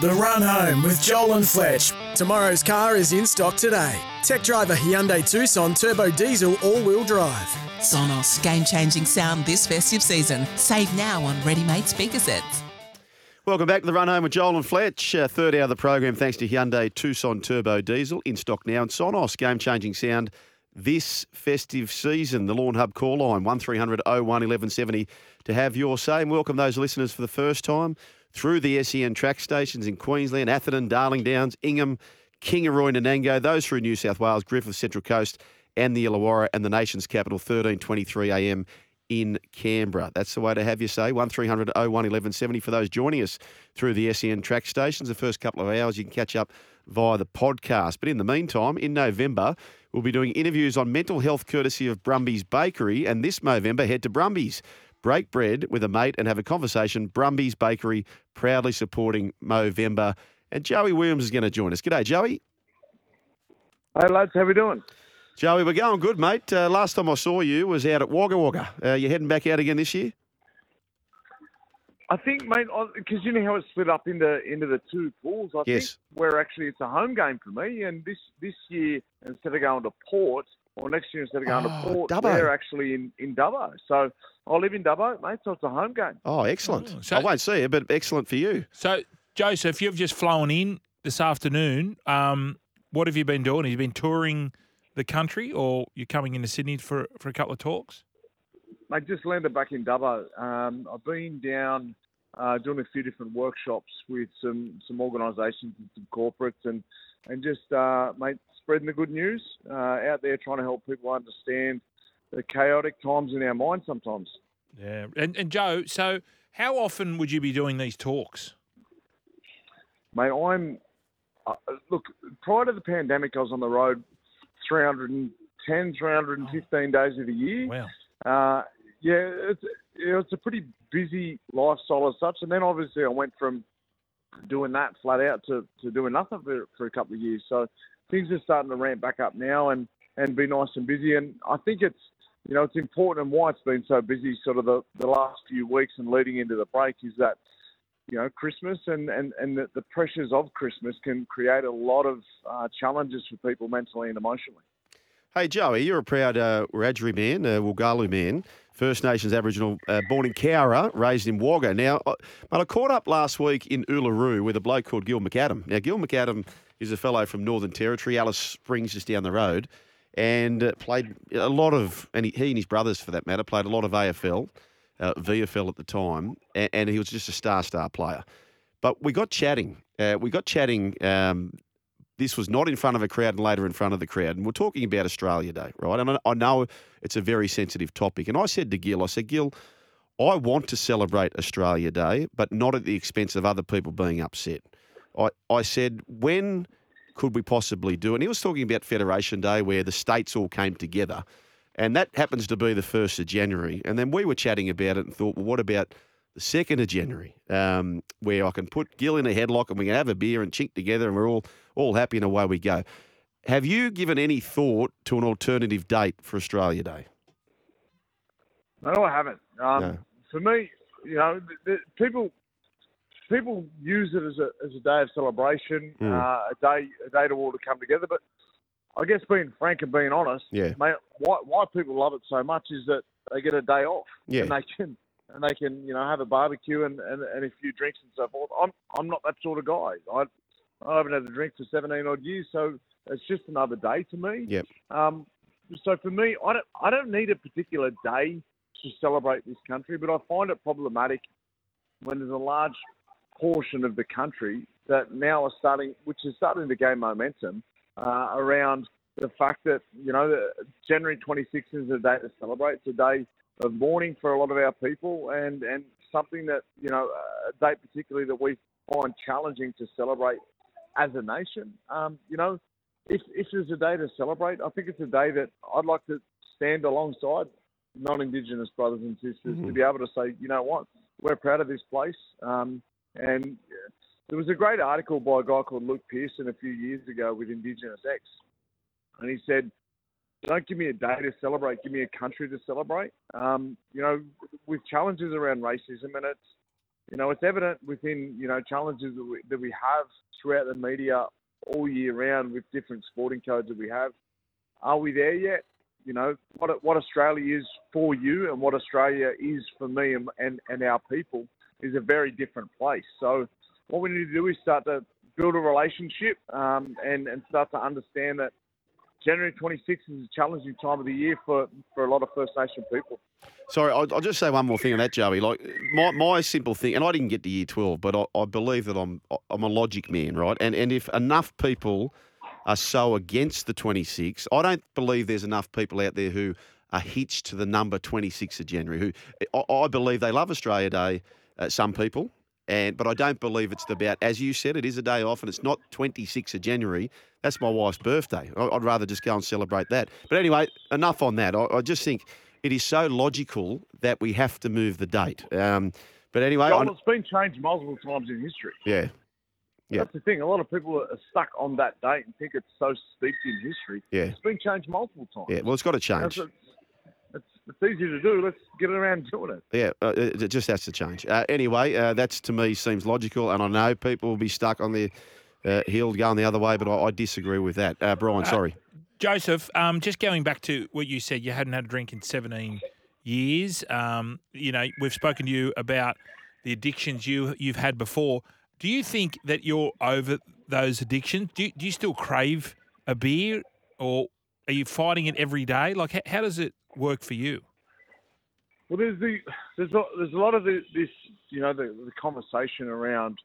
The Run Home with Joel and Fletch. Tomorrow's car is in stock today. Tech driver Hyundai Tucson Turbo Diesel All-Wheel Drive. Sonos, game-changing sound this festive season. Save now on ready-made speaker sets. Welcome back to the Run Home with Joel and Fletch. Uh, third hour of the program thanks to Hyundai Tucson Turbo Diesel in stock now. And Sonos, game-changing sound this festive season. The Lawn Hub call line, 1300 01 1170 to have your say. And welcome those listeners for the first time through the SEN track stations in Queensland, Atherton, Darling Downs, Ingham, Kingaroy, Nanango, those through New South Wales, Griffith, Central Coast, and the Illawarra, and the nation's capital, 1323 a.m. in Canberra. That's the way to have you say. 1300 01 1170 for those joining us through the SEN track stations. The first couple of hours you can catch up via the podcast. But in the meantime, in November, we'll be doing interviews on mental health courtesy of Brumby's Bakery. And this November, head to Brumby's break bread with a mate and have a conversation. Brumby's Bakery proudly supporting Movember. And Joey Williams is going to join us. G'day, Joey. Hey, lads. How we doing? Joey, we're going good, mate. Uh, last time I saw you was out at Wagga Wagga. Uh, you heading back out again this year? I think, mate, because you know how it's split up into into the two pools. I Yes. think where actually it's a home game for me, and this this year instead of going to Port, or next year instead of going Oh, to Port, Dubbo. they're actually in in Dubbo. So I live in Dubbo, mate. So it's a home game. Oh, excellent. Oh, so- I won't see you, but excellent for you. So, Joseph, you've just flown in this afternoon. Um, what have you been doing? Have you been touring the country, or you're coming into Sydney for for a couple of talks? I just landed back in Dubbo. Um, I've been down uh, doing a few different workshops with some some organisations and some corporates, and and just uh, mate spreading the good news uh, out there, trying to help people understand the chaotic times in our mind sometimes. Yeah. And and Joe, so how often would you be doing these talks? Mate, I'm uh, look prior to the pandemic, I was on the road 310, 315 days of the year. Wow. Uh, yeah, it's you know, it's a pretty busy lifestyle as such. And then obviously I went from doing that flat out to, to doing nothing for, for a couple of years. So things are starting to ramp back up now and, and be nice and busy. And I think it's you know it's important and why it's been so busy sort of the, the last few weeks and leading into the break is that you know Christmas and and and the, the pressures of Christmas can create a lot of uh, challenges for people mentally and emotionally. Hey, Joey, you're a proud uh, Wiradjuri man, uh, Wolgalu man, First Nations Aboriginal, uh, born in Cowra, raised in Wagga. Now, I, but I caught up last week in Uluru with a bloke called Gil McAdam. Now, Gil McAdam is a fellow from Northern Territory, Alice Springs, just down the road, and uh, played a lot of, and he, he and his brothers, for that matter, played a lot of AFL, uh, VFL at the time, and, and he was just a star, star player. But we got chatting. Uh, we got chatting. Um, this was not in front of a crowd and later in front of the crowd. And we're talking about Australia Day, right? And I- know it's a very sensitive topic. And I said to Gil, I said, Gil, I want to celebrate Australia Day, but not at the expense of other people being upset. I, I said, when could we possibly do it? And he was talking about Federation Day where the states all came together. And that happens to be the 1st of January. And then we were chatting about it and thought, well, what about the 2nd of January, um, where I can put Gil in a headlock and we can have a beer and chink together and we're all, all happy and away we go. Have you given any thought to an alternative date for Australia Day? No, I haven't. Um, No. For me, you know, the, the, people people use it as a as a day of celebration, Mm. uh, a day a day to all to come together. But I guess being frank and being honest, Yeah. mate, why why people love it so much is that they get a day off Yeah. and they can and they can you know have a barbecue and, and, and a few drinks and so forth. I'm I'm not that sort of guy. I I haven't had a drink for 17 odd years, so it's just another day to me. Yep. Um, so for me, I don't I don't need a particular day to celebrate this country, but I find it problematic when there's a large portion of the country that now are starting, which is starting to gain momentum uh, around the fact that you know that January 26th is a day to celebrate. It's a day of mourning for a lot of our people, and and something that you know a date particularly that we find challenging to celebrate as a nation. Um, you know, if if there's a day to celebrate, I think it's a day that I'd like to stand alongside non-Indigenous brothers and sisters to be able to say, you know what, we're proud of this place. Um, and there was a great article by a guy called Luke Pearson a few years ago with Indigenous X, and he said, "Don't give me a day to celebrate, give me a country to celebrate." Um, you know, with challenges around racism, and it's you know it's evident within you know challenges that we, that we have throughout the media all year round with different sporting codes that we have. Are we there yet? You know what what Australia is for you and what Australia is for me and, and, and our people is a very different place. So what we need to do is start to build a relationship um, and, and start to understand that January 26th is a challenging time of the year for, for a lot of First Nation people. Sorry, I'll, I'll just say one more thing on that, Joey. Like my, my simple thing, and I didn't get to year twelve, but I, I believe that I'm I'm a logic man, right? And and if enough people are so against the 26, I don't believe there's enough people out there who are hitched to the number 26 of January. Who I, I believe they love Australia Day. Uh, some people, and but I don't believe it's about as you said. It is a day off, and it's not 26 of January. That's my wife's birthday. I'd rather just go and celebrate that. But anyway, enough on that. I, I just think it is so logical that we have to move the date. Um, but anyway, Joel, it's been changed multiple times in history. yeah, Yeah. That's the thing. A lot of people are stuck on that date and think it's so steeped in history. Yeah. It's been changed multiple times. yeah. Well, it's got to change. It's, it's easy to do. Let's get it around doing it. Yeah, uh, it it just has to change. Uh, anyway, uh, that's to me seems logical, and I know people will be stuck on their uh, heel going the other way, but I, I disagree with that. Uh, Brian, sorry. Joseph, um, just going back to what you said, you hadn't had a drink in 17 years. Um, you know, we've spoken to you about the addictions you you've had before. Do you think that you're over those addictions? Do you, do you still crave a beer, or are you fighting it every day? Like, how, how does it work for you? Well, there's the there's a, there's a lot of the, this you know the, the conversation around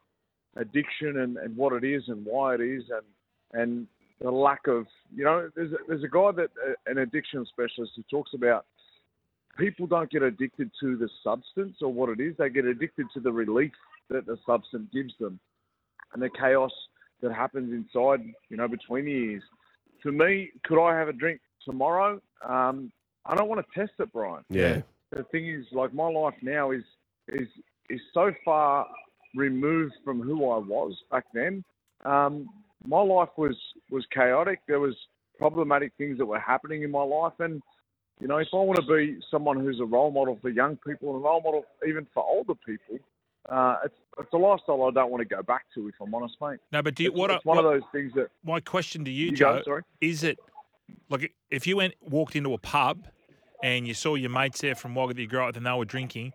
addiction and, and what it is and why it is and and the lack of you know there's a, there's a guy that uh, an addiction specialist who talks about people don't get addicted to the substance or what it is they get addicted to the relief that the substance gives them and the chaos that happens inside you know between the ears. For me, could I have a drink tomorrow? Um, I don't want to test it, Brian Yeah, the thing is, like my life now is is is so far removed from who I was back then. Um, my life was was chaotic. There was problematic things that were happening in my life, and you know, if I want to be someone who's a role model for young people and a role model even for older people, uh, it's it's a lifestyle I don't want to go back to. If I'm honest, mate. No, but do you, It's, what? it's one what- of those things that my question to you, you Joe, go. Sorry. is it like if you went walked into a pub and you saw your mates there from Wagga that you grew up with and they were drinking,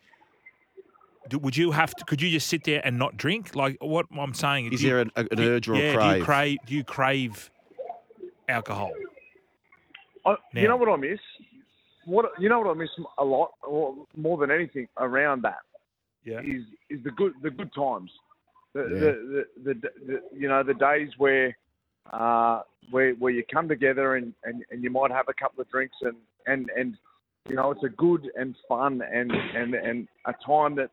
would you have to? Could you just sit there and not drink? Like what I'm saying is do you- there an, an do- urge or yeah, a Do crave? you crave? Do you crave alcohol? I, you know what I miss? What you know what I miss a lot, or more than anything around that Yeah. is is the good the good times, the Yeah. the, the, the, the you know the days where uh, where where you come together and, and, and you might have a couple of drinks and, and, and you know it's a good and fun and and, and a time that's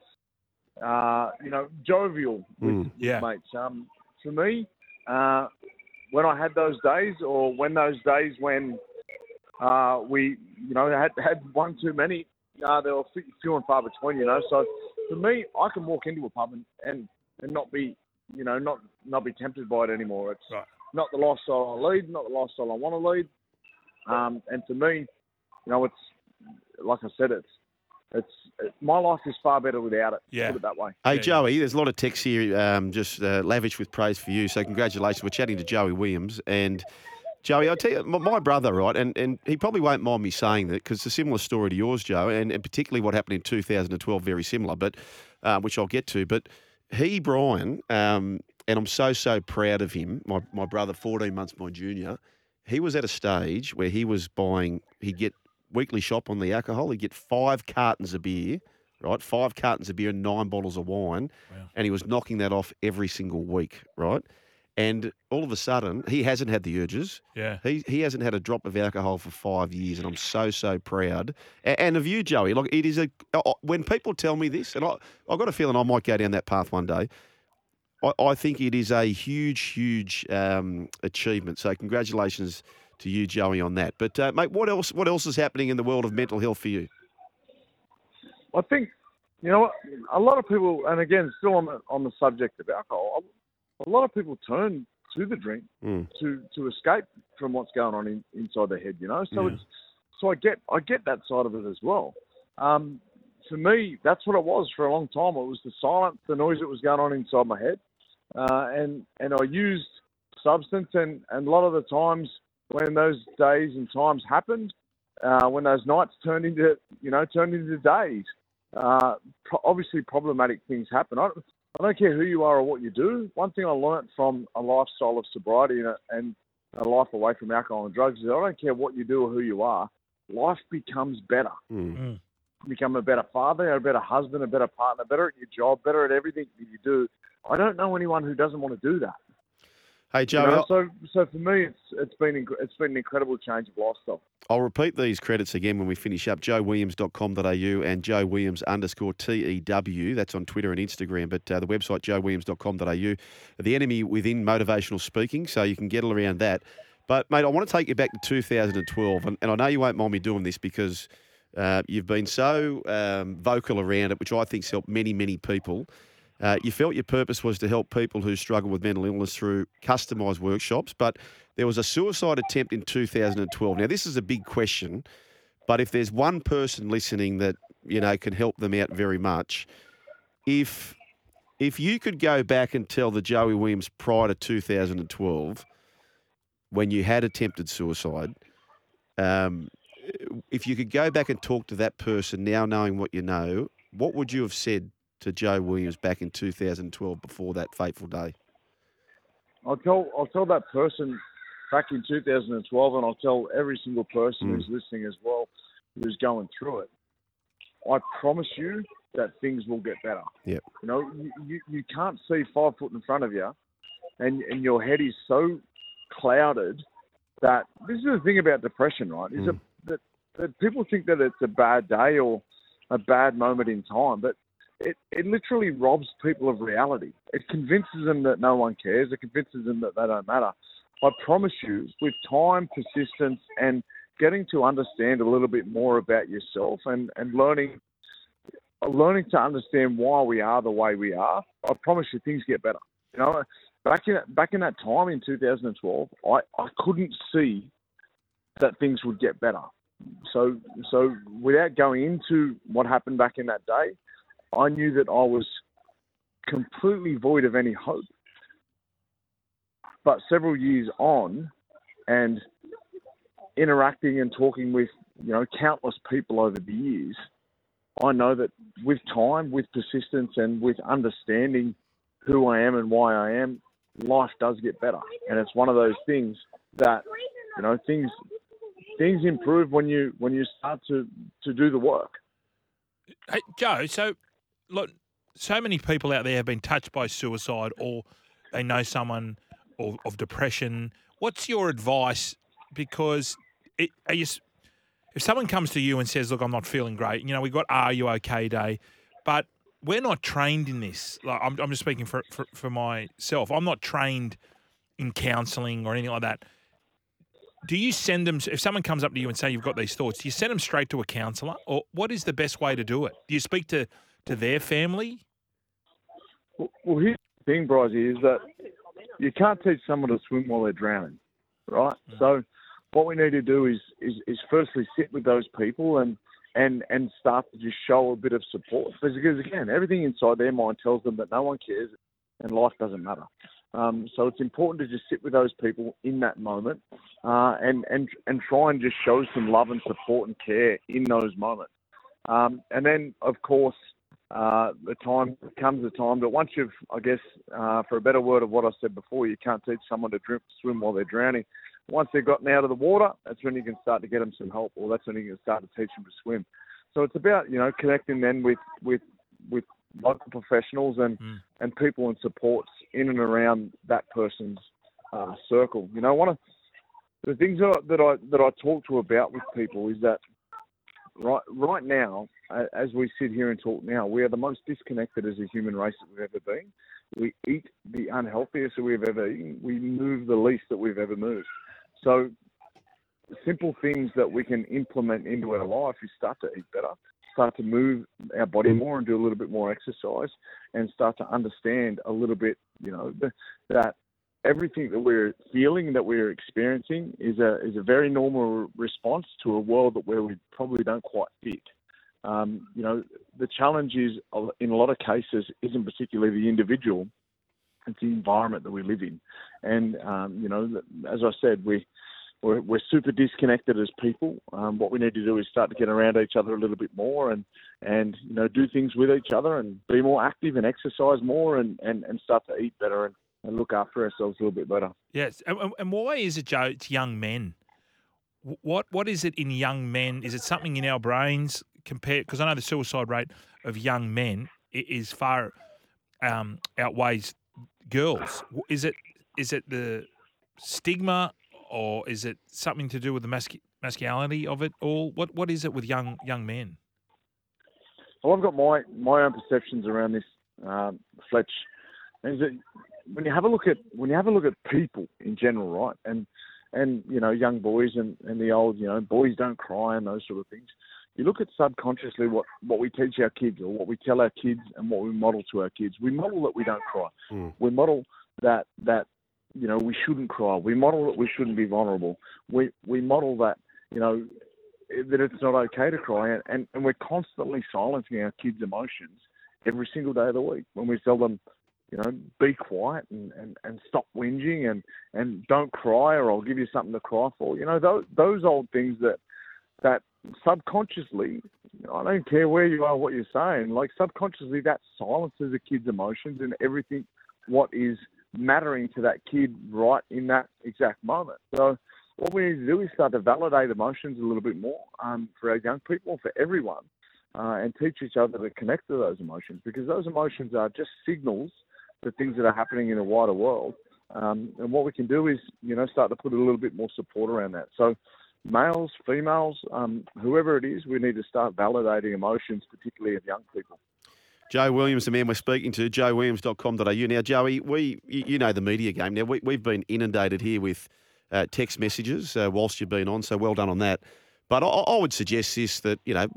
uh, you know jovial with, Mm. with Yeah. mates. Um, for me, uh, when I had those days, or when those days when uh, we, you know, had had one too many. Uh, they were fe- few and far between, you know. So for me, I can walk into a pub and, and, and not be, you know, not not be tempted by it anymore. It's Right. not the lifestyle I lead, not the lifestyle I want to lead. Um, and to me, you know, it's like I said, it's it's it, my life is far better without it. Yeah. Put it that way. Hey, Yeah, Joey, there's a lot of texts here um, just uh, lavish with praise for you. So, congratulations. We're chatting to Joey Williams. And, Joey, I'll tell you, my, my brother, right, and, and he probably won't mind me saying that because it's a similar story to yours, Joe, and, and particularly what happened in 2012, very similar, but uh, which I'll get to. But he, Brian, um, and I'm so, so proud of him, my, my brother, 14 months my junior, he was at a stage where he was buying, he'd get weekly shop on the alcohol, he'd get five cartons of beer right? Five cartons of beer and nine bottles of wine. Wow. And he was knocking that off every single week, right? And all of a sudden, he hasn't had the urges. Yeah. He, he hasn't had a drop of alcohol for five years, and I'm so so proud. And, and of you, Joey. Look, it is a uh, when people tell me this, and I I've got a feeling I might go down that path one day. I, I think it is a huge, huge um, achievement. So congratulations to you, Joey, on that. But uh, mate, what else? What else is happening in the world of mental health for you? I think you know what a lot of people, and again, still on the on the subject of alcohol, a lot of people turn to the drink Mm. to to escape from what's going on in, inside their head. You know, so Yeah. it's so I get I get that side of it as well. Um, for me, that's what it was for a long time. It was the silence, the noise that was going on inside my head, uh, and and I used substance, and and a lot of the times when those days and times happened, uh, when those nights turned into you know turned into days, uh, pro- obviously problematic things happen. I, don't- I don't care who you are or what you do. One thing I learned from a lifestyle of sobriety and a, and a life away from alcohol and drugs is I don't care what you do or who you are, life becomes better. Mm. You become a better father, a better husband, a better partner, better at your job, better at everything that you do. I don't know anyone who doesn't want to do that. Hey, You know, so, so for me, it's it's been it's been an incredible change of lifestyle. I'll repeat these credits again when we finish up. JoeWilliams.com.au and Joe Williams underscore TEW. That's on Twitter and Instagram. But uh, the website, joewilliams.com.au. The enemy within motivational speaking, so you can get all around that. But, mate, I want to take you back to 2012. And, and I know you won't mind me doing this because uh, you've been so um, vocal around it, which I think's helped many, many people. Uh, you felt your purpose was to help people who struggle with mental illness through customised workshops, but there was a suicide attempt in 2012. Now, this is a big question, but if there's one person listening that you know can help them out very much, if if you could go back and tell the Joey Williams prior to 2012, when you had attempted suicide, um, if you could go back and talk to that person now, knowing what you know, what would you have said to Joe Williams back in 2012 before that fateful day? I'll tell I'll tell that person back in 2012, and I'll tell every single person Mm. who's listening as well, who's going through it. I promise you that things will get better. Yep. You know, you, you, you can't see five foot in front of you, and and your head is so clouded that this is the thing about depression, right? Is Mm. that, that that people think that it's a bad day or a bad moment in time, but it, it literally robs people of reality. It convinces them that no one cares. It convinces them that they don't matter. I promise you, with time, persistence, and getting to understand a little bit more about yourself and, and learning learning to understand why we are the way we are, I promise you things get better. You know, back in back in that time in 2012, I, I couldn't see that things would get better. So so without going into what happened back in that day, I knew that I was completely void of any hope. But several years on, and interacting and talking with you know countless people over the years, I know that with time, with persistence, and with understanding who I am and why I am, life does get better. And it's one of those things that you know things things improve when you when you start to to do the work. Hey, Joe, so look, so many people out there have been touched by suicide or they know someone of, of depression. What's your advice? Because it, you, if someone comes to you and says, "Look, I'm not feeling great," you know, we've got "Are you okay?" day, but we're not trained in this. Like, I'm, I'm just speaking for, for for myself. I'm not trained in counselling or anything like that. Do you send them if someone comes up to you and say you've got these thoughts? Do you send them straight to a counsellor, or what is the best way to do it? Do you speak to to their family? Well, here's the thing, Bryce, is that you can't teach someone to swim while they're drowning, right? So, what we need to do is, is is firstly sit with those people and and and start to just show a bit of support because again, everything inside their mind tells them that no one cares and life doesn't matter. Um, so it's important to just sit with those people in that moment uh, and and and try and just show some love and support and care in those moments. Um, and then, of course, uh, the time comes the time But once you've, I guess, uh, for a better word of what I said before, you can't teach someone to drink, swim while they're drowning. Once they've gotten out of the water, that's when you can start to get them some help, or that's when you can start to teach them to swim. So it's about you know connecting then with with with local professionals and Mm. and people and supports in and around that person's uh, circle. You know, one of the things that I, that I that I talk to about with people is that right right now as we sit here and talk now, we are the most disconnected as a human race that we've ever been. We eat the unhealthiest that we've ever eaten. We move the least that we've ever moved. So, simple things that we can implement into our life is start to eat better, start to move our body mm. more and do a little bit more exercise, and start to understand a little bit, you know, that everything that we're feeling, that we're experiencing, is a is a very normal response to a world that where we probably don't quite fit. Um, you know, the challenge is uh, in a lot of cases isn't particularly the individual; it's the environment that we live in. And um, you know, as I said, we we're, we're super disconnected as people. Um, what we need to do is start to get around each other a little bit more, and and you know, do things with each other, and be more active, and exercise more, and and, and start to eat better, and, and look after ourselves a little bit better. Yes, and, and- why is it, Joe? It's young men. What what is it in young men? Is it something in our brains compared? Because I know the suicide rate of young men is far um, outweighs girls. Is it is it the stigma, or is it something to do with the mascu- masculinity of it all? What what is it with young young men? Well, I've got my my own perceptions around this, um, Fletch. Is that when you have a look at when you have a look at people in general, right, and and you know young boys and and the old you know boys don't cry and those sort of things. You look at subconsciously what what we teach our kids or what we tell our kids and what we model to our kids. We model that we don't cry. Mm. We model that that you know we shouldn't cry. We model that we shouldn't be vulnerable. We we model that you know that it's not okay to cry, and, and, and we're constantly silencing our kids' emotions every single day of the week when we tell them, you know, be quiet and, and, and stop whinging and, and don't cry or I'll give you something to cry for. You know, those, those old things that that subconsciously, I don't care where you are, what you're saying, like subconsciously that silences a kid's emotions and everything what is mattering to that kid right in that exact moment. So what we need to do is start to validate emotions a little bit more um, for our young people, for everyone, uh, and teach each other to connect to those emotions because those emotions are just signals to things that are happening in the wider world. Um, and what we can do is, you know, start to put a little bit more support around that. So, males, females, um, whoever it is, we need to start validating emotions, particularly in young people. Joe Williams, the man we're speaking to, joewilliams.com.au. Now, Joey, we you you know the media game. Now, we, we've been inundated here with uh, text messages uh, whilst you've been on, so well done on that. But I, I would suggest this that, you know,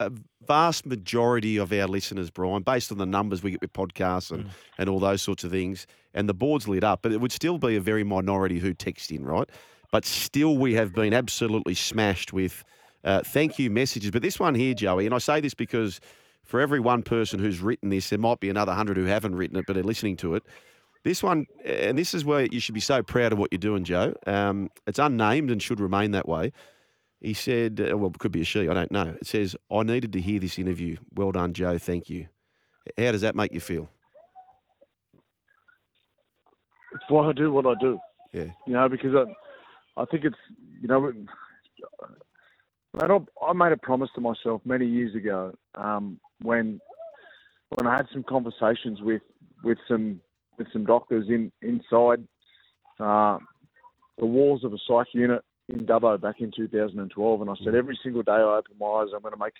a vast majority of our listeners, Brian, based on the numbers we get with podcasts and, and all those sorts of things, and the board's lit up, but it would still be a very minority who text in, right? But still, we have been absolutely smashed with uh, thank you messages. But this one here, Joey, and I say this because for every one person who's written this, there might be another hundred who haven't written it but are listening to it. This one, and this is where you should be so proud of what you're doing, Joe. Um, it's unnamed and should remain that way. He said, uh, well, it could be a she, I don't know. It says, I needed to hear this interview. Well done, Joe. Thank you. How does that make you feel? It's why I do what I do. Yeah. You know, because I, I think it's, you know, I made a promise to myself many years ago um, when when I had some conversations with with some with some doctors in inside uh, the walls of a psych unit in Dubbo back in 2012, and I said every single day I open my eyes, I'm going to make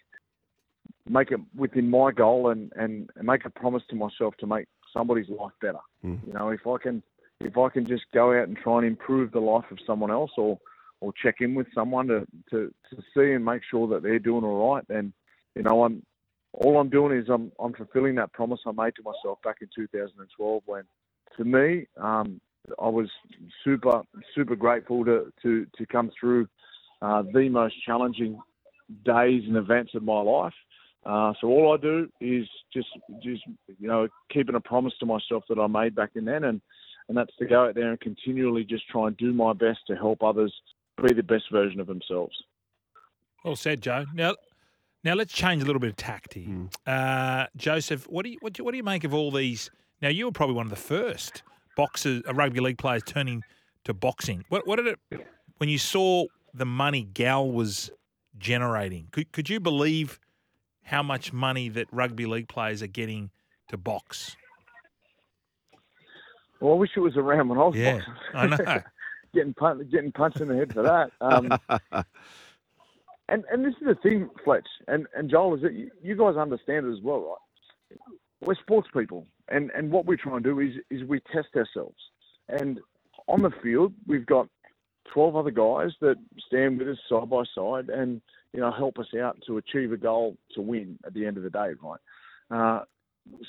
make it within my goal and, and, and make a promise to myself to make somebody's life better. Mm. You know, if I can if I can just go out and try and improve the life of someone else or or check in with someone to, to, to see and make sure that they're doing all right, then you know I'm all I'm doing is I'm I'm fulfilling that promise I made to myself back in 2012 when to me um, I was super super grateful to to, to come through uh, the most challenging days and events of my life. Uh, so all I do is just just you know keeping a promise to myself that I made back in then, and and that's to go out there and continually just try and do my best to help others be the best version of themselves. Well said, Joe. Now, now let's change a little bit of tact here. Uh, Joseph, what do you what do you, what do you make of all these? Now, you were probably one of the first boxers, uh, rugby league players, turning to boxing. What what did it when you saw the money Gal was generating? Could could you believe how much money that rugby league players are getting to box? Well, I wish it was around when I was Yeah, boxing. I know. getting punched, getting punched in the head for that. Um, and and this is the thing, Fletch and and Joel, is that you, you guys understand it as well, right? We're sports people, and and what we try and do is is we test ourselves. And on the field, we've got twelve other guys that stand with us side by side, and you know help us out to achieve a goal to win at the end of the day, right? Uh,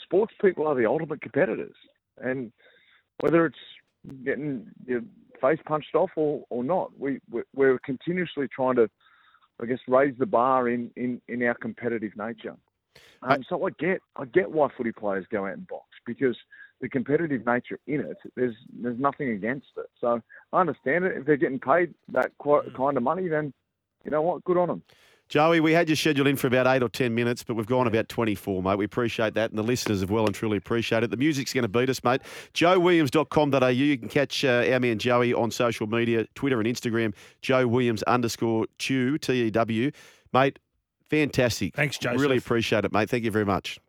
sports people are the ultimate competitors, and whether it's getting your face punched off or, or not, we we're, we're continuously trying to, I guess, raise the bar in, in, in our competitive nature. Um, so I get I get why footy players go out and box because the competitive nature in it, there's there's nothing against it. So I understand it. If they're getting paid that qui- kind of money, then you know what, good on them. Joey, we had you scheduled in for about eight or ten minutes, but we've gone about 24, mate. We appreciate that, and the listeners have well and truly appreciate it. The music's going to beat us, mate. JoeWilliams.com.au. You can catch uh, our man Joey on social media, Twitter and Instagram, Joe Williams underscore Tew, T E W. Mate, fantastic. Thanks, Joseph. Really appreciate it, mate. Thank you very much.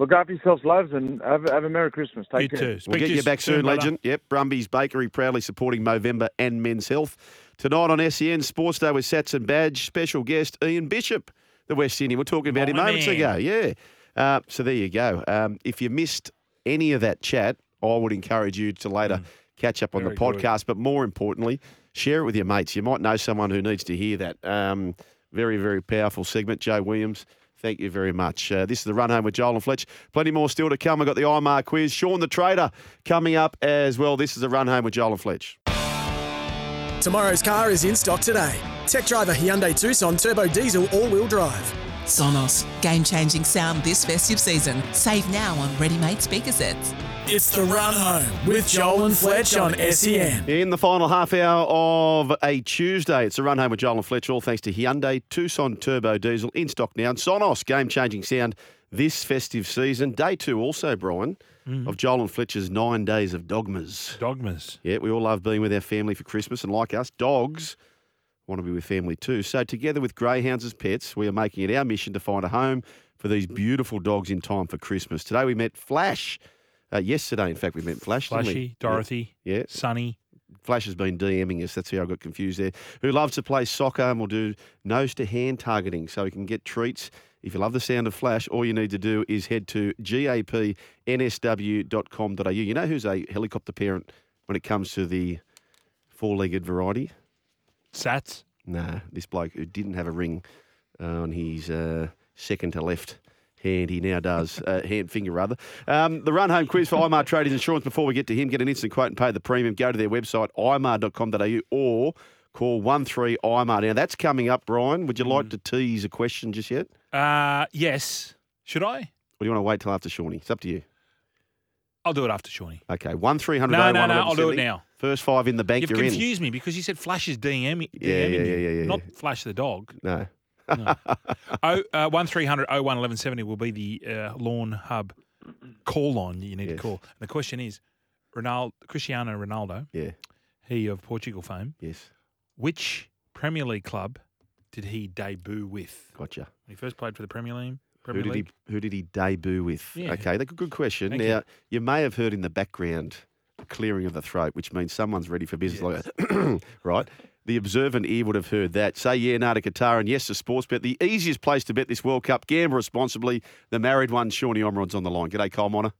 Look after yourselves, loves, and have, have a Merry Christmas. Take You care. too. We'll get you back soon, brother. legend. Yep, Brumby's Bakery proudly supporting Movember and Men's Health. Tonight on SEN Sports Day with Sats and Badge, special guest Ian Bishop, the West Indian. We're talking about him moments man. ago. Yeah. Uh, so there you go. Um, if you missed any of that chat, I would encourage you to later catch up on the Mm. Very good. podcast. But more importantly, share it with your mates. You might know someone who needs to hear that. Um, very, very powerful segment. Joe Williams, thank you very much. Uh, this is the run home with Joel and Fletch. Plenty more still to come. I've got the IMAR quiz. Sean the Trader coming up as well. This is the run home with Joel and Fletch. Tomorrow's car is in stock today. Tech driver Hyundai Tucson Turbo Diesel All-Wheel Drive. Sonos, game changing sound this festive season. Save now on ready made speaker sets. It's the run home with Joel and Fletch on SEN. In the final half hour of a Tuesday, it's a run home with Joel and Fletch, all thanks to Hyundai Tucson Turbo Diesel in stock now. And Sonos, game changing sound this festive season. Day two, also, Brian, mm. of Joel and Fletcher's nine days of dogmas. Dogmas. Yeah, we all love being with our family for Christmas, and like us, dogs want to be with family too. So, together with Greyhounds as pets, we are making it our mission to find a home for these beautiful dogs in time for Christmas. Today we met Flash. Uh, yesterday, in fact, we met Flash. Flashy, Dorothy, Yeah. Sunny. Flash has been DMing us. That's how I got confused there. Who loves to play soccer and will do nose to hand targeting so he can get treats. If you love the sound of Flash, all you need to do is head to gapnsw.com.au. You know who's a helicopter parent when it comes to the four legged variety? Sats. Nah, this bloke who didn't have a ring on his uh, second to left hand, he now does, uh, hand finger rather. Um, the run home quiz for IMAR Trading Insurance. Before we get to him, get an instant quote and pay the premium. Go to their website, imar.com.au, or call one three IMAR. Now, that's coming up, Brian. Would you like to tease a question just yet? Uh, yes. Should I? Or do you want to wait till after Shawnee? It's up to you. I'll do it after Shawnee. Okay, 1300 No, no, no, I'll do it now. First five in the bank, You've you're in. confused me because you said Flash is DM, DMing Yeah, yeah, yeah, yeah, not. Flash the dog. No. Oh, uh, one 1170 will be the uh, Lawn Hub call on you need Yes. to call. And the question is, Ronaldo, Cristiano Ronaldo, Yeah, he of Portugal fame, yes. which Premier League club did he debut with? Gotcha. When he first played for the Premier League. Who Premier did League. he Who did he debut with? Yeah. Okay, that's a good question. Thank now you. you. may have heard in the background a clearing of the throat, which means someone's ready for business. Like, right? The observant ear would have heard that. Say yeah, no to Qatar, and yes to sports bet. The easiest place to bet this World Cup. Gamble responsibly. The married one, Shawnee Omrod's on the line. G'day, Cole Miner.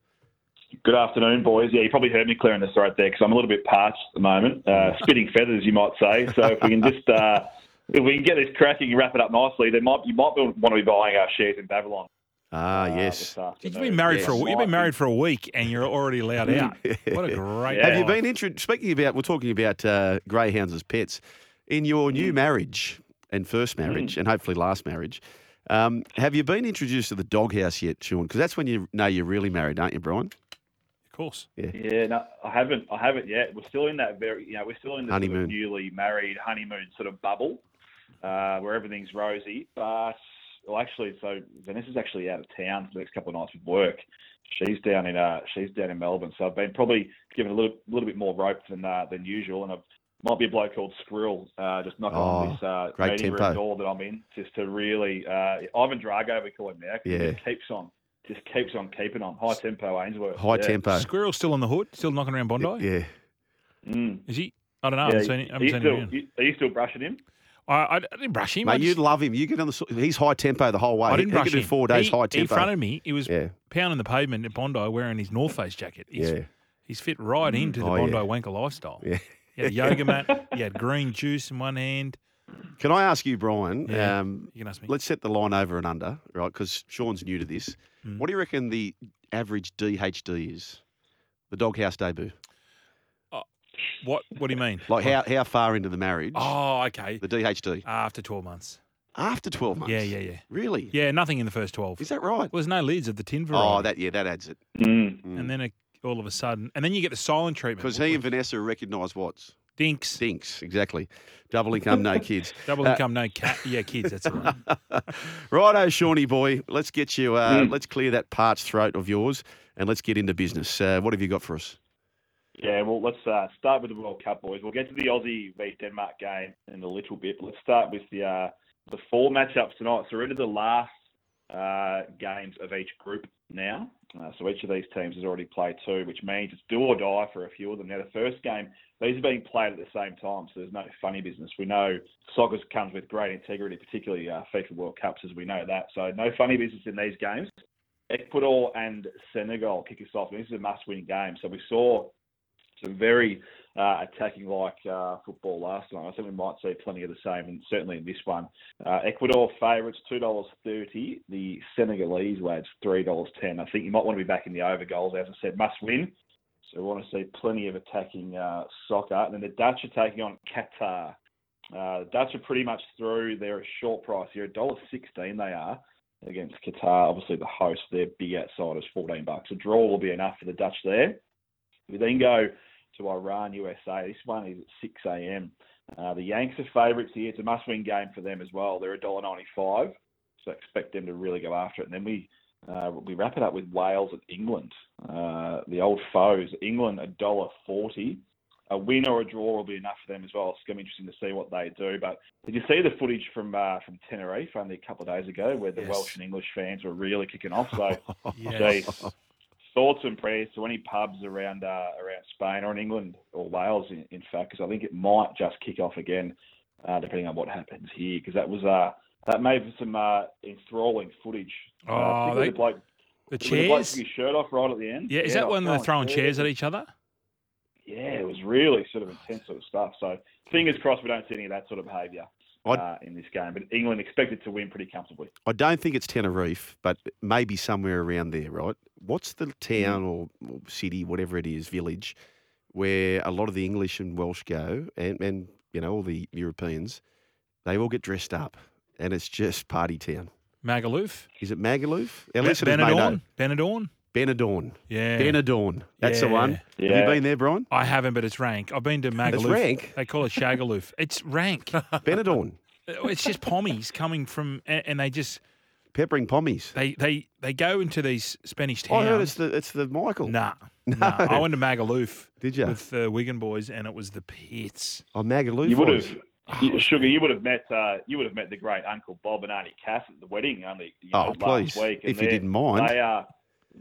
Good afternoon, boys. Yeah, you probably heard me clearing the throat there because I'm a little bit parched at the moment. Uh, spitting feathers, you might say. So if we can just, uh, if we can get this cracking and wrap it up nicely, then might you might want to be buying our shares in Babylon. Ah, uh, yes. You've been married for a, you've been married for a week and you're already allowed out. What a great. Yeah. Have you been intro- speaking about? We're talking about uh, greyhounds as pets in your Mm. new marriage and first marriage, and hopefully last marriage. Um, have you been introduced to the doghouse yet, Sean? Because that's when you know you're really married, aren't you, Brian? Of course. Yeah, Yeah. no, I haven't. I haven't yet. We're still in that very, you know, we're still in the sort Honeymoon. of newly married honeymoon sort of bubble, uh, where everything's rosy. But well, actually, so Vanessa's actually out of town for the next couple of nights with work. She's down in uh, she's down in Melbourne, so I've been probably given a little little bit more rope than uh, than usual, and I've might be a bloke called Squirrel, uh, just knocking Oh, on this uh, great meeting tempo. room door that I'm in, just to really uh, Ivan Drago we call him now. 'cause he Yeah. just keeps on, just keeps on keeping on high tempo Ainsworth. High yeah. tempo. Squirrel still on the hood, still knocking around Bondi. Yeah. Mm. Is he? I don't know. I Yeah, haven't seen, I haven't you seen still, him. in. are you still brushing him? I, I didn't brush him. I Mate, just- you'd love him. You get on the. He's high tempo the whole way. I He- didn't he, brush could do him. four days he, high In front of me, he was Yeah. pounding the pavement at Bondi wearing his North Face jacket. He's, Yeah. he's fit right into the Oh, Bondi yeah. wanker lifestyle. Yeah. He had a yoga mat. He had green juice in one hand. Can I ask you, Brian? Yeah, Um, you can ask me. let's set the line over and under, right? Because Sean's new to this. Mm. What do you reckon the average DHD is? The doghouse debut. What What do you mean? Like how, how far into the marriage? Oh, okay. The DHD After 12 months. after twelve months. Yeah, yeah, yeah. Really? Yeah, nothing in the first 12. Is that right? Well, there's no lids of the tin variety. Oh, that yeah, that adds it. Mm. Mm. And then it, all of a sudden, and then you get the silent treatment. Because he and Vanessa recognise what's Dinks. dinks exactly. Double income, no kids. Double Uh, income, no cat. Yeah, kids. That's all right. Righto, Shawnee boy. Let's get you. Uh, Mm. Let's clear that parched throat of yours, and let's get into business. Uh, what have you got for us? Yeah, well, let's uh, start with the World Cup, boys. We'll get to the Aussie v Denmark game in a little bit. But let's start with the uh, the four matchups tonight. So we're into the last uh, games of each group now. Uh, so each of these teams has already played two, which means it's do or die for a few of them. Now, the first game, these are being played at the same time, so there's no funny business. We know soccer comes with great integrity, particularly uh, FIFA World Cups, as we know that. So no funny business in these games. Ecuador and Senegal kick us off. This is a must-win game. So we saw some very uh, attacking like uh, football last night. I think we might see plenty of the same, and certainly in this one. Uh, Ecuador favourites two dollars thirty. The Senegalese lads three dollars ten. I think you might want to be back in the over goals. As I said, must win. So we want to see plenty of attacking uh, soccer. And then the Dutch are taking on Qatar. Uh, the Dutch are pretty much through. They're a short price here, dollar sixteen. They are against Qatar. Obviously, the host, they're big outsiders, fourteen bucks. A draw will be enough for the Dutch there. We then go to Iran, USA. This one is at 6 a.m. Uh, the Yanks are favourites here. It's a must-win game for them as well. They're $1.95, so expect them to really go after it. And then we uh, we wrap it up with Wales and England, uh, the old foes. England $1.40. A win or a draw will be enough for them as well. It's going to be interesting to see what they do. But did you see the footage from uh, from Tenerife only a couple of days ago, where the Yes. Welsh and English fans were really kicking off? So Yes. Jeez. Thoughts and prayers to any pubs around uh, around Spain or in England or Wales, in, in fact, because I think it might just kick off again, uh, depending on what happens here. Because that was uh, that made for some uh, enthralling footage. Oh, uh, particularly they- the bloke, The the bloke took his shirt off right at the end. Yeah, is that when they're throwing chairs at each other? Yeah, it was really sort of intense sort of stuff. So fingers crossed we don't see any of that sort of behaviour uh, in this game. But England expected to win pretty comfortably. I don't think it's Tenerife, but maybe somewhere around there, right? What's the Mm. town or, or city, whatever it is, village, where a lot of the English and Welsh go, and, and you know all the Europeans, they all get dressed up, and it's just party town. Magaluf. Is it Magaluf? Our Be- listeners may know. Benidorm. Benidorm. Benidorm. Yeah. Benidorm. That's the Yeah. one. Have you been there, Brian? I haven't, but it's rank. I've been to Magaluf. It's rank? They call it Shagaloof. It's rank. Benidorm. it's just pommies coming from, and they just Peppering pommies. they they they go into these Spanish towns. I towns. heard it's the it's the Michael. Nah, nah. I went to Magaluf Did you? with the Wigan boys, and it was the pits. Oh, Magaluf. You would have, you- Sugar. You would have met. Uh, you would have met the great Uncle Bob and Auntie Cass at the wedding only. You know, Oh, last please, week. and if you didn't mind. They are.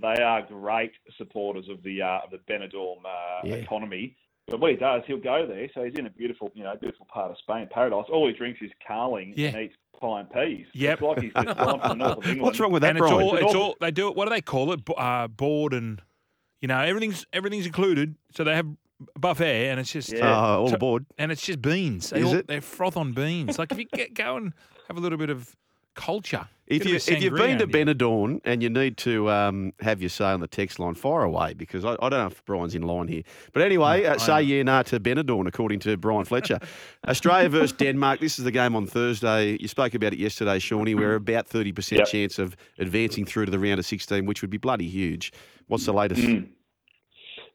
They are great supporters of the uh, of the Benidorm uh, Yeah. economy. But what he does, he'll go there. So he's in a beautiful, you know, beautiful part of Spain, paradise. All he drinks is carling Yeah. and eats pine peas. Yep. It's like he's just gone from the north of England. What's wrong with that, and it's Brian? all It's it's all- all they do it. What do they call it? Uh, board and you know everything's everything's included. So they have buffet, and it's just Yeah. Oh, all So- aboard. and it's just beans. They Is all, it? They froth on beans. Like if you get go and have a little bit of culture. If you, if you've been to under. Benidorm and you need to um, have your say on the text line, fire away because I, I don't know if Brian's in line here. But anyway, uh, say yeah nah to Benidorm according to Brian Fletcher. Australia versus Denmark. This is the game on Thursday. You spoke about it yesterday, Shawnee. We're about thirty percent Yep. chance of advancing through to the round of sixteen, which would be bloody huge. What's the latest? Mm.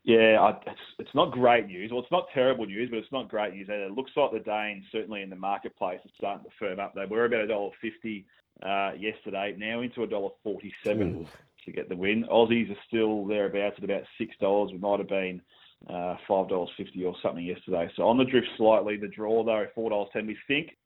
Yeah, I, it's, it's not great news. Well, it's not terrible news, but it's not great news either. It looks like the Danes, certainly in the marketplace, are starting to firm up. They were about a dollar fifty uh, yesterday, now into a dollar forty-seven to get the win. Aussies are still thereabouts at about six dollars. We might have been uh, five dollars fifty or something yesterday. So on the drift slightly. The draw though, four dollars ten. We think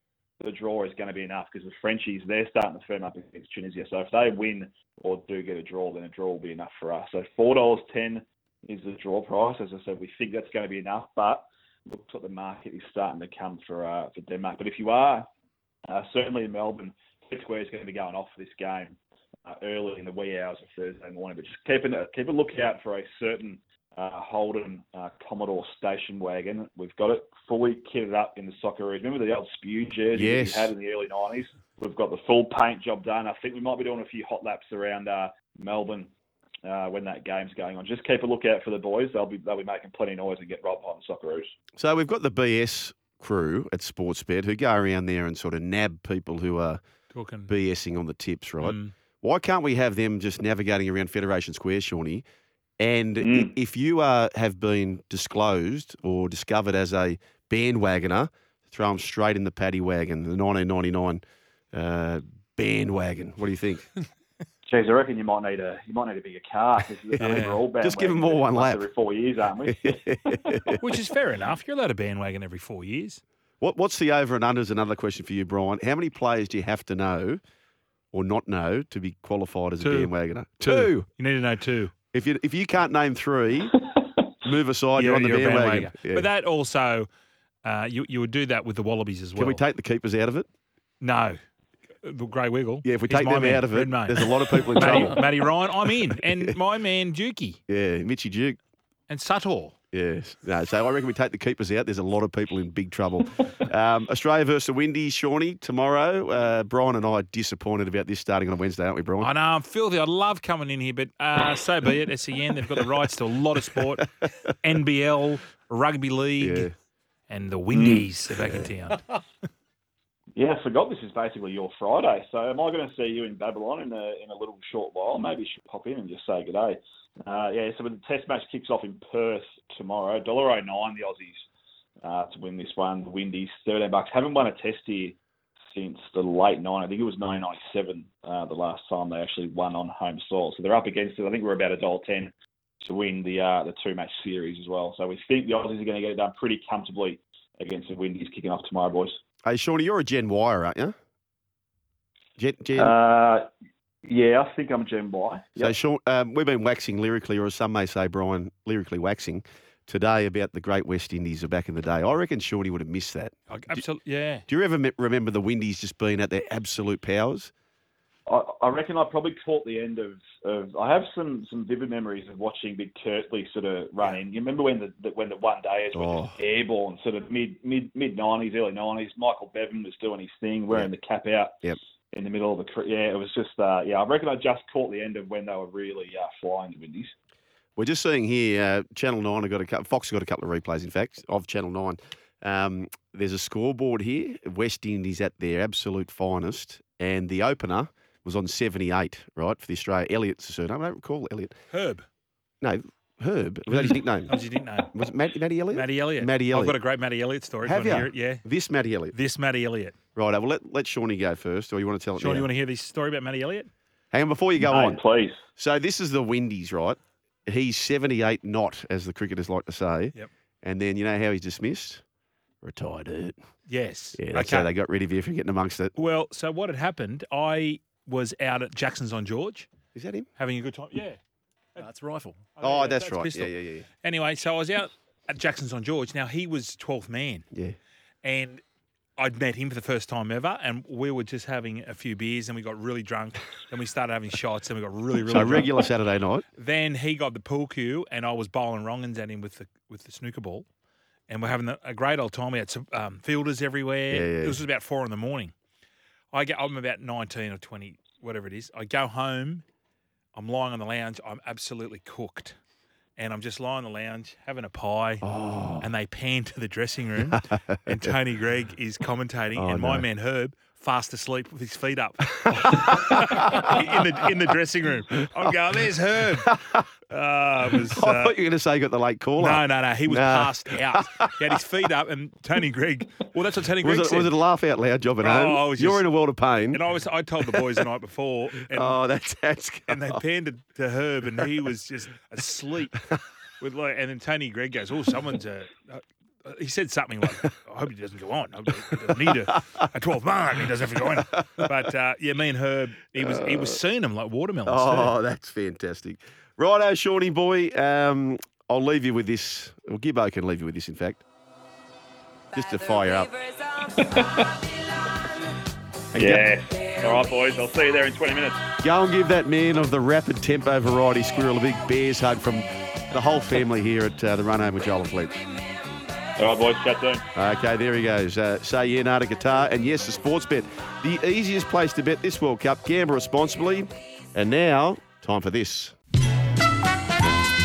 the draw is going to be enough because the Frenchies they're starting to firm up against Tunisia. So if they win or do get a draw, then a draw will be enough for us. So four dollars ten is the draw price. As I said, we think that's going to be enough, but looks like the market is starting to come for uh, for Denmark. But if you are Uh, certainly in Melbourne, Square is going to be going off for this game uh, early in the wee hours of Thursday morning. But just keep a, keep a lookout for a certain uh, Holden uh, Commodore station wagon. We've got it fully kitted up in the soccer Socceroos. Remember the old spew jersey Yes. we had in the early 90s? We've got the full paint job done. I think we might be doing a few hot laps around uh, Melbourne uh, when that game's going on. Just keep a lookout for the boys. They'll be they'll be making plenty of noise and get robbed by the Socceroos. So we've got the BS crew at Sportsbet who go around there and sort of nab people who are Talking. BSing on the tips, right? Mm. Why can't we have them just navigating around Federation Square, Shawnee? And Mm. if you uh, have been disclosed or discovered as a bandwagoner, throw them straight in the paddy wagon, the 1999 uh, bandwagon. What do you think? Jeez, I reckon you might need a you might need a bigger car. Yeah. all Just give them all one once lap. every four years, aren't we? Which is fair enough. You're allowed a bandwagon every four years. What, what's the over and under is another question for you, Brian. How many players do you have to know or not know to be qualified as Two. a bandwagoner? Two. You need to know two. If you if you can't name three, move aside. You're, on the a bandwagon. Yeah. But that also, uh, you you would do that with the Wallabies as well. Can we take the keepers out of it? No. The Grey Wiggle. Yeah, if we take them man, out of it, there's a lot of people in trouble. Matty Ryan, I'm in. And my man Dukey Yeah, Mitchy Duke. and Souttar. Yes. No, so I reckon we take the keepers out. There's a lot of people in big trouble. um, Australia versus the Windies, Shawnee, tomorrow. Uh, Brian and I are disappointed about this starting on a Wednesday, aren't we, Brian? I know, I'm filthy. I love coming in here, but uh, so be it. It's the end. they've got the rights to a lot of sport. NBL, rugby league, Yeah. and the Windies are back in town. Yeah, I forgot this is basically your Friday. So am I going to see you in Babylon in a in a little short while? Maybe you should pop in and just say good day. Uh, yeah, so the test match kicks off in Perth tomorrow. Dollar oh nine the Aussies uh, to win this one. The Windies thirteen bucks. Haven't won a test here since the late nine. I think it was nine ninety seven uh, the last time they actually won on home soil. So they're up against it. I think we're about a dollar ten to win the uh, the two match series as well. So we think the Aussies are going to get it done pretty comfortably against the Windies kicking off tomorrow, boys. Hey, Shawnee, you're a Gen Wire, aren't you? Gen, Gen. Uh, yeah, I think I'm Gen Y. So, Yep. Sean, um, we've been waxing lyrically, or as some may say, Brian, lyrically waxing today about the great West Indies of back in the day. I reckon Shorty would have missed that. Absolutely, yeah. Do you ever me- remember the Windies just being at their absolute powers? I, I reckon I probably caught the end of, of. I have some, some vivid memories of watching Big Curtly sort of run in. You remember when the, the when the one day were Oh. just airborne, sort of mid mid mid nineties, early nineties. Michael Bevan was doing his thing, wearing the cap out. Yep. In the middle of the yeah, it was just uh, yeah. I reckon I just caught the end of when they were really uh, flying the Windies. We're just seeing here, uh, Channel 9 have got a couple, Fox have got a couple of replays, in fact, of Channel 9. Um, there's a scoreboard here. West Indies at their absolute finest. And the opener was on 78, right, for the Australia. Elliott's the surname. I don't recall Elliot. Herb. No, Herb. Was that his nickname? That was his nickname. Was it Matt, Matty Elliott? Matty Elliott. Matty I've Elliott. got a great Matty Elliott story. if Have you want you? to hear it? Yeah. This Matty Elliott. This Matty Elliott. Right, well, let, let Shawnee go first, or you want to tell it Sean, now? you want to hear this story about Matty Elliott? Hang on, before you go Mate, on. please. So this is the Windies, right? He's 78 not, as the cricketers like to say. Yep. And then you know how he's dismissed? Retired it. Yes. Yeah, that's how they got rid of you for getting amongst it. Well, so what had happened, I was out at Jackson's on George Is that him? having a good time. Yeah. That's rifle. Oh, that's, right. pistol. Yeah, yeah, yeah. Anyway, so I was out at Jackson's on George. Now, he was 12th man. Yeah. and I'd met him for the first time ever, and we were just having a few beers, and we got really drunk. and we started having shots, and we got really, really So drunk. regular Saturday night. Then he got the pool cue, and I was bowling wrongins at him with the with the snooker ball, and we're having a, a great old time. We had some um, fielders everywhere. Yeah, yeah. It was about four in the morning. I get, I'm about nineteen or twenty, whatever it is. I go home. I'm lying on the lounge. I'm absolutely cooked. And I'm just lying on the lounge having a pie, Oh. and they pan to the dressing room, and Tony Greig is commentating, Oh, and my no. man Herb fast asleep with his feet up in the in the dressing room. I'm going, there's Herb. Uh, was, I uh, thought you were going to say you got the late caller. no, no, no. He was No. passed out. He had his feet up, and Tony Greig. Well, that's what Tony Was Greig it, said. was it a laugh out loud job at Oh, home? I was You're just- in a world of pain. and I was, I told the boys the night before, and, oh, that's that's. and they panned to Herb, and he was just asleep. With like, and then Tony Greig goes, "Oh, someone's uh, uh, he said something like, I hope he doesn't go on. I hope he doesn't need a, a 12 mark. He doesn't have to go in. But uh, yeah, me and Herb, he was he was seeing him like watermelons. too. Oh, that's fantastic. Righto, Shawnee boy. Um, I'll leave you with this. Well, Gibbo can leave you with this, in fact. Just to fire up. And go- Yeah. All right, boys. I'll see you there in 20 minutes. Go and give that man of the rapid tempo variety squirrel a big bears hug from the whole family here at uh, the Run Home with Joel and Fletch. All right, boys. Chat soon. Okay, there he goes. Uh, say yeah, Nada Guitar. And yes, the sports bet. The easiest place to bet this World Cup. Gamble responsibly. And now, time for this.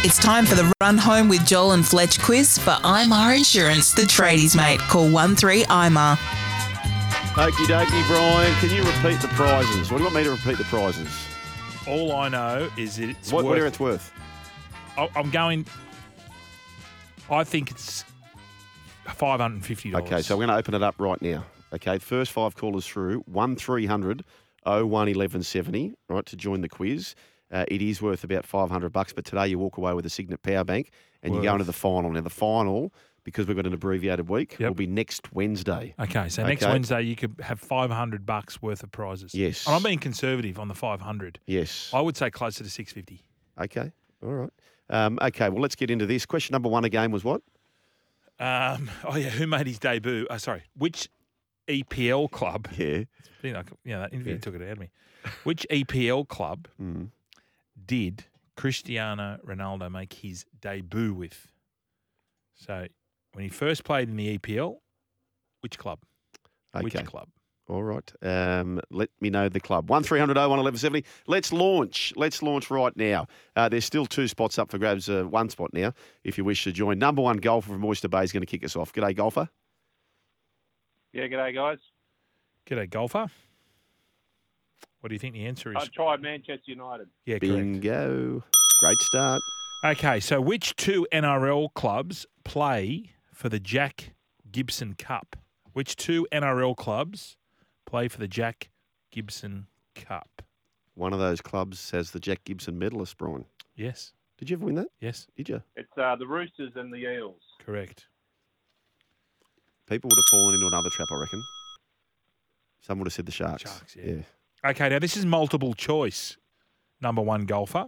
It's time for the Run Home with Joel and Fletch quiz for IMAR Insurance, the tradies mate. Call 13IMAR. Okie dokie, Brian. Can you repeat the prizes? What do you want me to repeat the prizes? All I know is it's What, worth. whatever it's worth. I- I'm going. I think it's five hundred and fifty dollars. Okay, so we're going to open it up right now. Okay, first five callers through, 1300 01 1170, right, to join the quiz. Uh, it is worth about 500 bucks, but today you walk away with a Signet Power Bank and you go into the final. Now, the final, because we've got an abbreviated week, Yep. will be next Wednesday. Okay, so next Okay. Wednesday you could have five hundred bucks worth of prizes. Yes. and I'm being conservative on the five hundred. Yes. I would say closer to six fifty. Okay, all right. Um, okay, well, let's get into this. Question number one again was what? Um, oh yeah, who made his debut? Oh, sorry, which EPL club? Yeah. You know, yeah, that interview Yeah. took it out of me. Which EPL club Mm. did Cristiano Ronaldo make his debut with? So, when he first played in the EPL, which club? Which club? All right. Um, let me know the club. 1300 01 1170. Let's launch. Let's launch right now. Uh, there's still two spots up for grabs. Uh, one spot now, if you wish to join. Number one golfer from Oyster Bay is going to kick us off. G'day, golfer. Yeah, g'day guys. G'day, golfer. What do you think the answer is? I tried Manchester United. yeah, correct. Bingo. Great start. Okay, so which two NRL clubs play for the Jack Gibson Cup? Which two NRL clubs play for the Jack Gibson Cup? One of those clubs has the Jack Gibson medalist, Brian. Yes, Did you ever win that? yes, Did you? It's uh, the Roosters and the Eels. correct. People would have fallen into another trap, I reckon. Some would have said the Sharks. Sharks, yeah. Okay, now this is multiple choice. Number one golfer.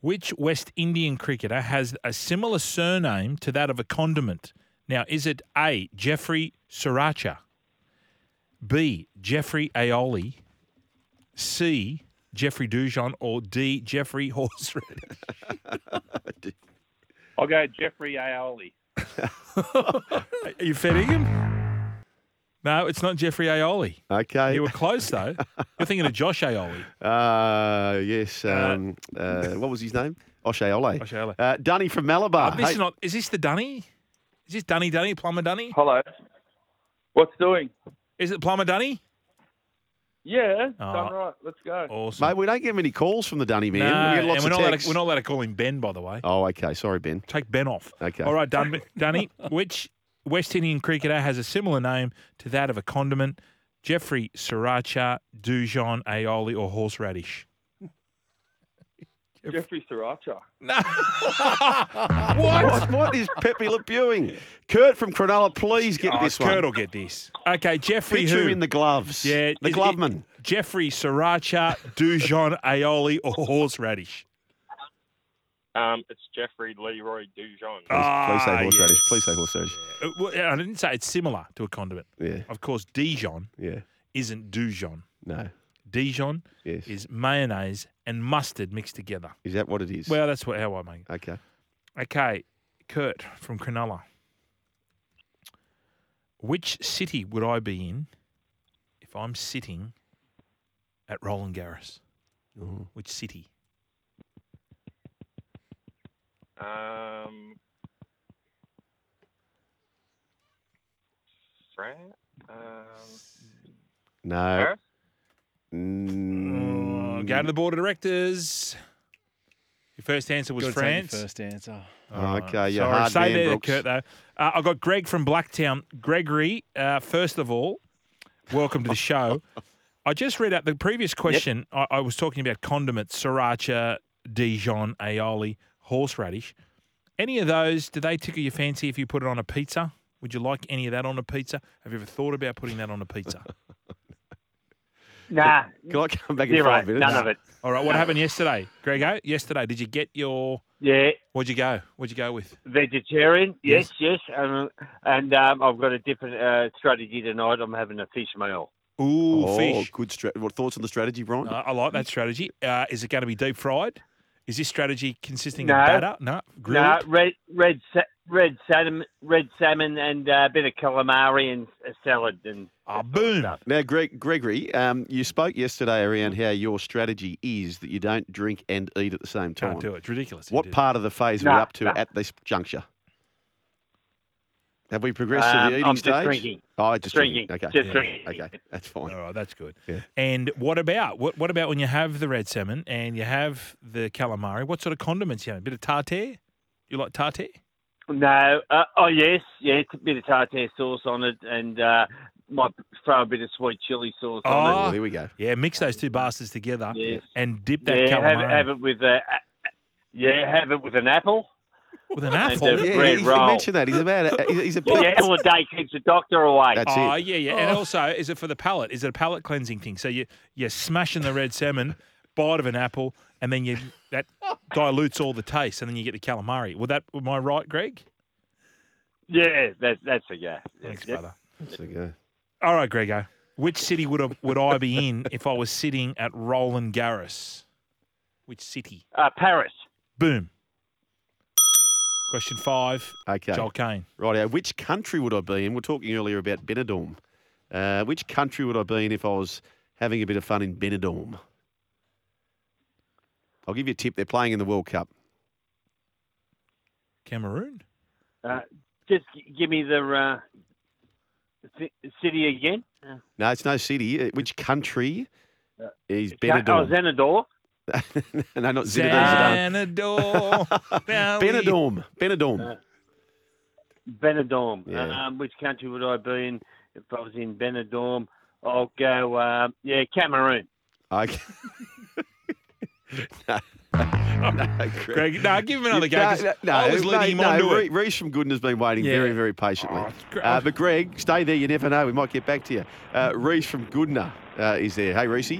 Which West Indian cricketer has a similar surname to that of a condiment? Now, is it A. Jeffrey Sriracha, B. Jeffrey Aioli, C. Jeffrey Dujon, or D. Jeffrey Horseradish? I'll go Jeffrey Aioli. Are you fitting him? No, it's not Jeffrey Aioli. Okay. You were close though. You're thinking of Josh Aioli. Uh, yes. Um, uh, what was his name? O'Shea Ole. Josh Aioli. Uh, Dunny from Malabar. Uh, this Hey- is not. Is this the Dunny? Is this Dunny Dunny Plumber Dunny? Hello. What's doing? Is it Plumber Dunny? Yeah, Oh. done right. Let's go. Awesome. Mate, we don't get many calls from the Dunny man. No, we get lots and we're of not, allowed to, we're not allowed to call him Ben, by the way. Oh, okay. Sorry, Ben. Take Ben off. Okay. All right, Dun- Dunny. Which West Indian cricketer has a similar name to that of a condiment? Jeffrey Sriracha, Dujon, Aioli, or horseradish? Jeffrey Sriracha. No. What? what is Pepe Le Pewing? Kurt from Cronulla, please get Oh, this Kurt one. will get this. Okay, Jeffrey Picture who? him in the gloves. yeah, The is- gloveman. Jeffrey Sriracha, Dujon, Aioli, or horseradish? Um, it's Jeffrey Leroy Dujon. Please, please say Ah, horseradish. yes. Please say horseradish. Uh, well, I didn't say it's similar to a condiment. Yeah. Of course, Dijon Yeah. isn't Dujon. No. Dijon Yes. is mayonnaise and mustard mixed together. Is that what it is? Well, that's what, how I make it. okay. Okay, Kurt from Cronulla. Which city would I be in if I'm sitting at Roland Garros? Oh. Which city? Um, France. Um, No. Paris? Mm, Go to the board of directors. Your first answer was Gotta take your France. first answer. All Okay, you're Sorry, hard stay man, there, Brooks. Kurt. Though uh, I got Greg from Blacktown. Gregory, uh, first of all, welcome to the show. I just read out the previous question. I, I was talking about condiments: sriracha, Dijon, aioli, horseradish. Any of those? Do they tickle your fancy if you put it on a pizza? Would you like any of that on a pizza? Have you ever thought about putting that on a pizza? Nah, Can I come back in zero. five minutes? None of it. All right. What happened yesterday, Grego? Yesterday, did you get your? Yeah, Where'd you go? Where'd you go with? vegetarian. Yes. Yes, yes. Um, and um, I've got a different uh, strategy tonight. I'm having a fish meal. Ooh, Oh, fish. good. Stra- what thoughts on the strategy, Brian? Uh, I like that strategy. Uh, is it going to be deep fried? Is this strategy consisting No. of batter? No, grilled. No, red, red, red salmon, red salmon, and uh, a bit of calamari and a salad. And Ah, boom. Now, Greg, Gregory, um, you spoke yesterday around how your strategy is that you don't drink and eat at the same time. Can't do it. It's ridiculous. What part of the phase are we up to nah. at this juncture? Have we progressed to Um, the eating I'm just stage? drinking. Oh, just Drinking. Okay. Just Yeah. drinking. Okay, that's fine. All right, that's good. Yeah. And what about what? What about when you have the red salmon and you have the calamari? What sort of condiments you have? A bit of tartare. You like tartare? No, uh, oh yes, yeah, it's a bit of tartare sauce on it, and uh, might throw a bit of sweet chili sauce Oh, on Oh, there we go. Yeah, mix those two bastards together Yes. and dip it. that Yeah, have, calamari have it with uh, yeah, have it with an apple. With an and apple. the Yeah, bread he, he roll. mentioned that. He's about. A, he's- he's a Yeah, apple a day keeps the doctor away. That's Oh it. yeah, yeah. And also, is it for the palate? Is it a palate cleansing thing? So you you're smashing the red salmon, bite of an apple, and then you that dilutes all the taste, and then you get the calamari. Well, that am I right, Greg? Yeah, that, that's a yeah. Thanks, Yep. brother. There we go. All right, Grego. Which city would I, would I be in if I was sitting at Roland Garros? Which city? Uh, Paris. Boom. Question five. Okay. Joel Kane. Right. Which country would I be in? We're talking earlier about Benidorm. Uh, which country would I be in if I was having a bit of fun in Benidorm? I'll give you a tip. They're playing in the World Cup. Cameroon. Uh, just g- give me the uh, ci- city again. Uh, No, it's no city. Uh, Which country is Benidorm? Oh, Benidorm? Xanador. no, not Zinedine Xanador. Zidane. Benidorm. Benidorm. Benidorm. Yeah. Um, which country would I be in if I was in Benidorm? I'll go, uh, yeah, Cameroon. Okay. no, no, Greg, no, give him another go. 'cause No, no, I was no, leading him no, on to Re- it. Reece from Goodna has been waiting Yeah. very, very patiently. Oh, uh, but Greg, stay there. You never know. We might get back to you. Uh, Reece from Goodna uh, is there. Hey, Reece.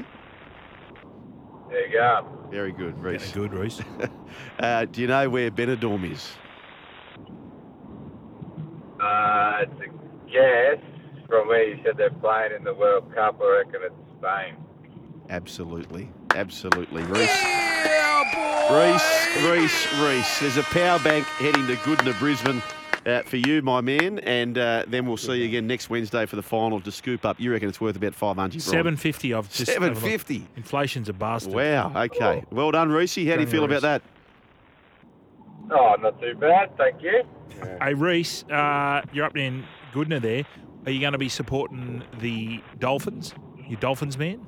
There you go. Very good, Yeah, Reece. good, Reese. Uh, do you know where Benidorm is? Uh, it's a guess from where you said they're playing in the World Cup. I reckon it's Spain. Absolutely. Absolutely. Reece. Reese, Reese, Reece. There's a power bank heading to Goodna, Brisbane. Uh, for you, my man, and uh, then we'll see you again next Wednesday for the final to scoop up. You reckon it's worth about five hundred? Seven fifty. I've just had a look. 750. Inflation's a bastard. Wow. Okay. Well done, Reese. How do you Done, feel about that? Oh, not too bad, thank you. Hey, Reese, uh, you're up in Goodna there. Are you going to be supporting the Dolphins? You Dolphins man?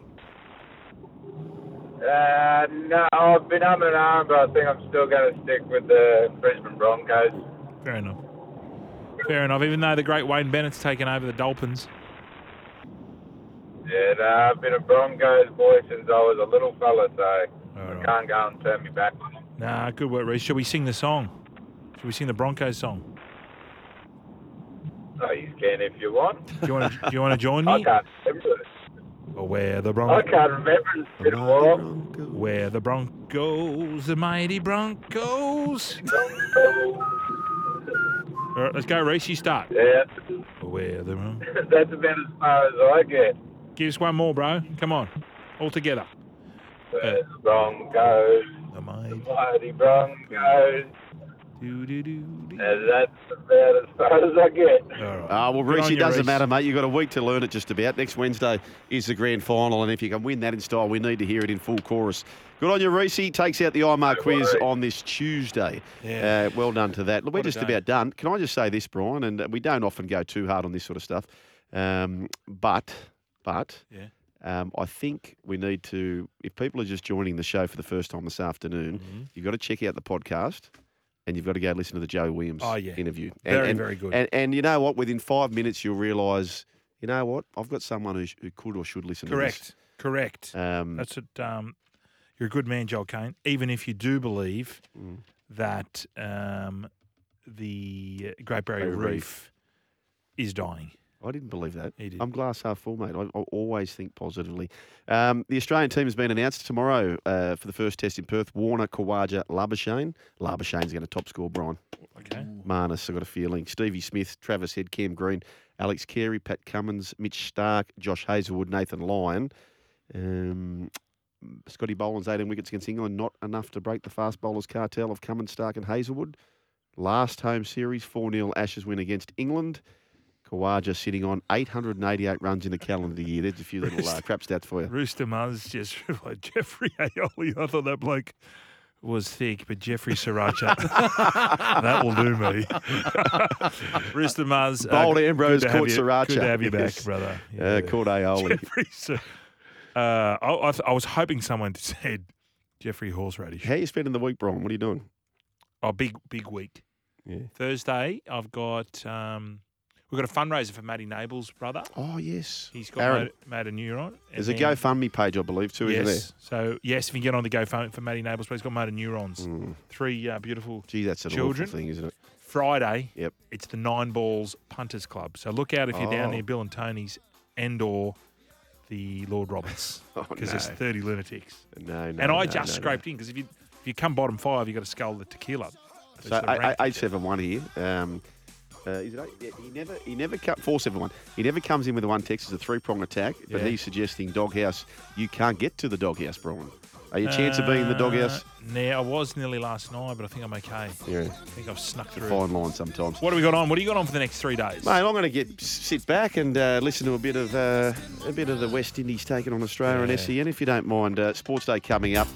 Uh, no, I've been umming and ahhing, but I think I'm still going to stick with the Brisbane Broncos. Fair enough. Fair enough. Even though the great Wayne Bennett's taken over the Dolphins. Yeah, no, I've been a Broncos boy since I was a little fella, so All I can't go and turn me back on them. Nah, good work, Reese. Shall we sing the song? Shall we sing the Broncos song? Oh, you can if you want. Do you want to? Do you want to join me? Oh, I can't remember it. Where the Broncos. I Broncos? can't remember it. It's been a while. Where the Broncos, the mighty Broncos. All right, let's go, Reese. You start. Yeah, Where the Bron- that's about as far as I get. Give us one more, bro. Come on, all together. The Broncos, The mighty. mighty Broncos. And that's about as far as I get. All right. Ah, well, Good Reese, it doesn't Reece. matter, mate. You've got a week to learn it just about. Next Wednesday is the grand final, and if you can win that in style, we need to hear it in full chorus. Good on you, Reese. Takes out the IMAR quiz worries. on this Tuesday. Yeah. Uh, well done to that. Look, we're just day. about done. Can I just say this, Brian? And uh, we don't often go too hard on this sort of stuff. Um, but, but, Yeah. um, I think we need to, if people are just joining the show for the first time this afternoon, Mm-hmm. you've got to check out the podcast and you've got to go listen to the Joe Williams Oh, yeah. interview. Very, and, very good. And, and you know what? Within five minutes, you'll realise, you know what? I've got someone who, sh- who could or should listen to this Correct. Correct. Um, That's it. Um, you're a good man, Joel Kane. Even if you do believe Mm. that um, the Great Barrier Barrier Reef. Reef is dying. I didn't believe that. He did. I'm glass half full, mate. I, I always think positively. Um, the Australian team has been announced tomorrow uh, for the first test in Perth. Warner, Khawaja, Labuschagne. Labuschagne's going to top score, Brian. Okay. Marnus, I've got a feeling. Stevie Smith, Travis Head, Cam Green, Alex Carey, Pat Cummins, Mitch Starc, Josh Hazlewood, Nathan Lyon. Um, Scotty Boland's 18 wickets against England, not enough to break the fast bowlers cartel of Cummins, Starc, and Hazlewood. Last home series, 4 0 Ashes win against England. Khawaja sitting on 888 runs in the calendar year. There's a few little uh, crap stats for you. Rooster Muzz just like Jeffrey Aioli. I thought that bloke was thick, but Jeffrey Sriracha, that will do me. Rooster Muzz. uh, Bold good Ambrose caught Sriracha. Good to have you back, Yes. brother. Uh, caught Aioli. Jeffrey. Uh, I, I, th- I was hoping someone said Jeffrey Horseradish. How you spending the week, Brian? What are you doing? Oh, big big week. Yeah. Thursday, I've got um, we've got a fundraiser for Matty Nable's brother. Oh, yes. He's got Aaron. motor, motor neuron. and There's a GoFundMe page, I believe, too, isn't Yes. So yes, if you can get on the GoFundMe for Matty Nable's, but he's got motor neurons. Mm. Three uh, beautiful Gee, that's an children. thing, isn't it? Friday, Yep. it's the Nine Balls Punters Club. So look out if you're down Oh. near Bill and Tony's and or the Lord Roberts Oh, because no. there's 30 lunatics. No, no. and I no, just no, scraped in because if you if you come bottom five, you got to scull the tequila. So sort of eight- ranked. eight seven one here. Um, uh, is it eight? He never he never cut four seven one. He never comes in with the one text as a three prong attack, but Yeah. he's suggesting doghouse. You can't get to the doghouse, Brian. Are your chance of being in the doghouse? Uh, Nah, I was nearly last night, but I think I'm okay. Yeah, I think I've snuck through. fine line sometimes. What have we got on? What do you got on for the next three days? Mate, I'm going to get sit back and uh, listen to a bit of uh, a bit of the West Indies taking on Australia Yeah. and SEN, if you don't mind. Uh, Sports Day coming up.